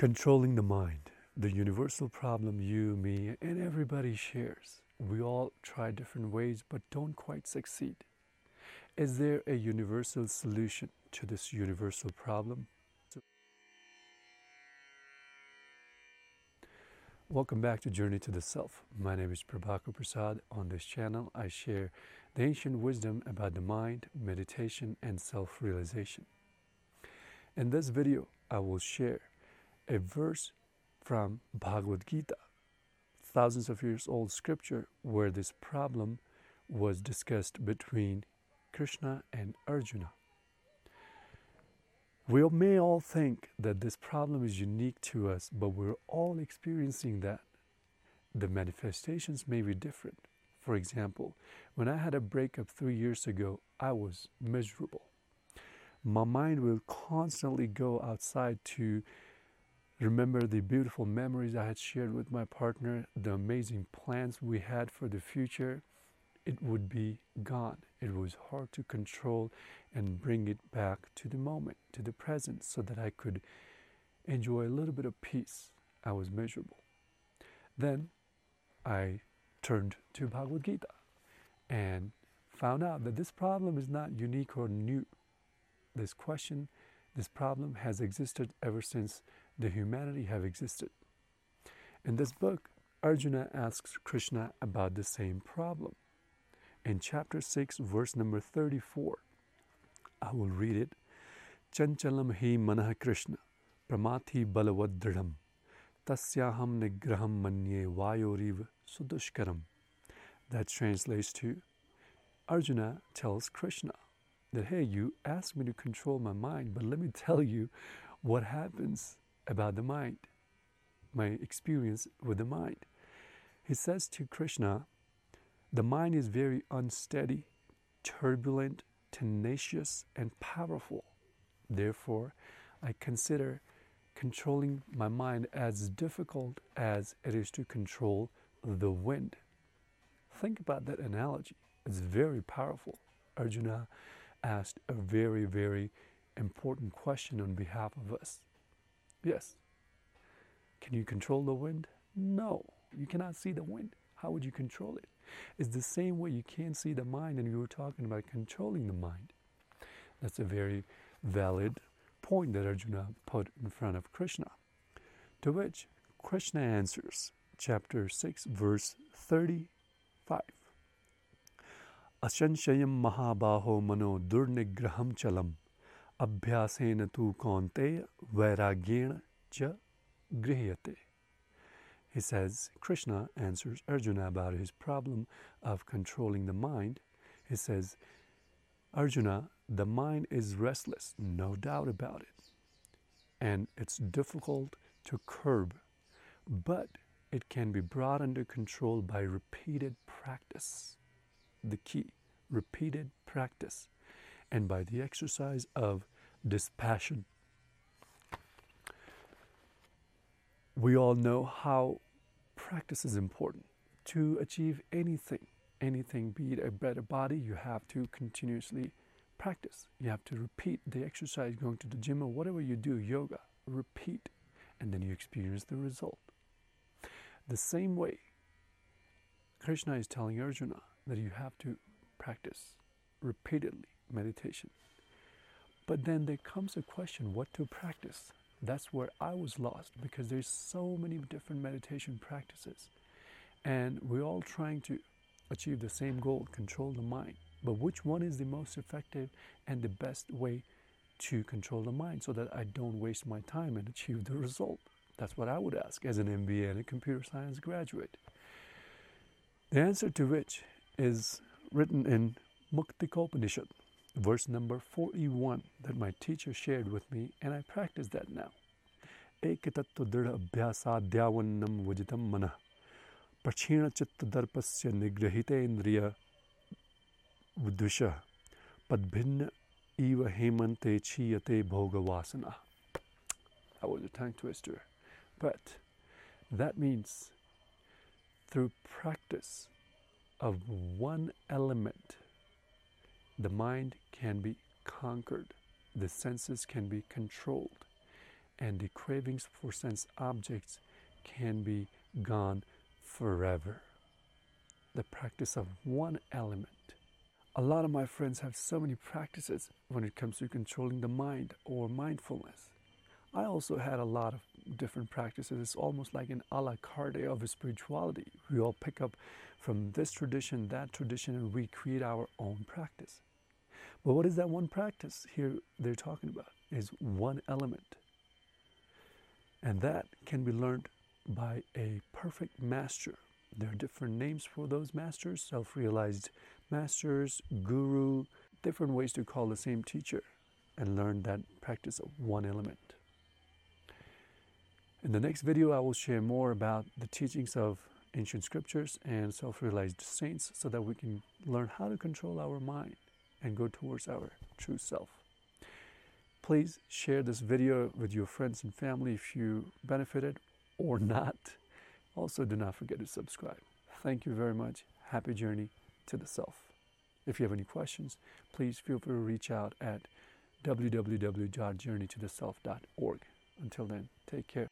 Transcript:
Controlling the mind, the universal problem you, me, and everybody shares. We all try different ways but don't quite succeed. Is there a universal solution to this universal problem? Welcome back to Journey to the Self. My name is Prabhakar Prasad. On this channel, I share the ancient wisdom about the mind, meditation, and self realization. In this video, I will share a verse from Bhagavad Gita, thousands of years old scripture, where this problem was discussed between Krishna and Arjuna. We may all think that this problem is unique to us, but we're all experiencing that. The manifestations may be different. For example, when I had a breakup three years ago, I was miserable. My mind will constantly go outside to remember the beautiful memories I had shared with my partner, the amazing plans we had for the future, it would be gone. It was hard to control and bring it back to the moment, to the present, so that I could enjoy a little bit of peace. I was miserable. Then I turned to Bhagavad Gita and found out that this problem is not unique or new. This question, this problem has existed ever since the humanity have existed. In this book, Arjuna asks Krishna about the same problem. In chapter 6, verse number 34, I will read it. Chanchalam hi manah Krishna pramati balavadridham tasyaham nigraham manye vayoriv sudushkaram. That translates to Arjuna tells Krishna that, hey, you asked me to control my mind, but let me tell you what happens about the mind, my experience with the mind. He says to Krishna, the mind is very unsteady, turbulent, tenacious, and powerful. Therefore, I consider controlling my mind as difficult as it is to control the wind. Think about that analogy. It's very powerful. Arjuna asked a very, very important question on behalf of us. Yes. Can you control the wind? No. You cannot see the wind. How would you control it? It's the same way you can't see the mind, and you were talking about controlling the mind. That's a very valid point that Arjuna put in front of Krishna. To which Krishna answers, chapter 6, verse 35. Ashanshayam mahabaho mano durnigraham chalam Abhyasena tu kaunteya vairagyena cha grihyate. He says, Krishna answers Arjuna about his problem of controlling the mind. He says, Arjuna, the mind is restless, no doubt about it. And it's difficult to curb, but it can be brought under control by repeated practice. The key repeated practice and by the exercise of dispassion. We all know how practice is important. To achieve anything, anything, be it a better body, you have to continuously practice. You have to repeat the exercise, going to the gym or whatever you do, yoga, repeat, and then you experience the result. The same way, Krishna is telling Arjuna that you have to practice repeatedly meditation. But then there comes a question what to practice. That's where I was lost because there's so many different meditation practices. And we're all trying to achieve the same goal, control the mind. But which one is the most effective and the best way to control the mind so that I don't waste my time and achieve the result? That's what I would ask as an MBA and a computer science graduate. The answer to which is written in Muktikopanishad, verse number 41 that my teacher shared with me, and I practice that now. एकतत्व दृढ़ अभ्यासाद्यावन्नम वजितम मन प्रक्षीण चित्त दर्पस्य निग्रहितेन्द्रिय विद्विष पद्भिन्न इव हेमन्ते क्षीयते भोगवासना. That was a tongue twister. But that means through practice of one element the mind can be conquered, the senses can be controlled, and the cravings for sense objects can be gone forever. The practice of one element. A lot of my friends have so many practices when it comes to controlling the mind or mindfulness. I also had a lot of different practices. It's almost like an a la carte of spirituality. We all pick up from this tradition, that tradition, and we create our own practice. But what is that one practice here they're talking about? Is one element. And that can be learned by a perfect master. There are different names for those masters self realized masters, guru, different ways to call the same teacher and learn that practice of one element. In the next video, I will share more about the teachings of ancient scriptures and self realized saints so that we can learn how to control our mind and go towards our true self. Please share this video with your friends and family if you benefited or not. Also, do not forget to subscribe. Thank you very much. Happy journey to the self. If you have any questions, please feel free to reach out at www.journeytotheself.org. Until then, take care.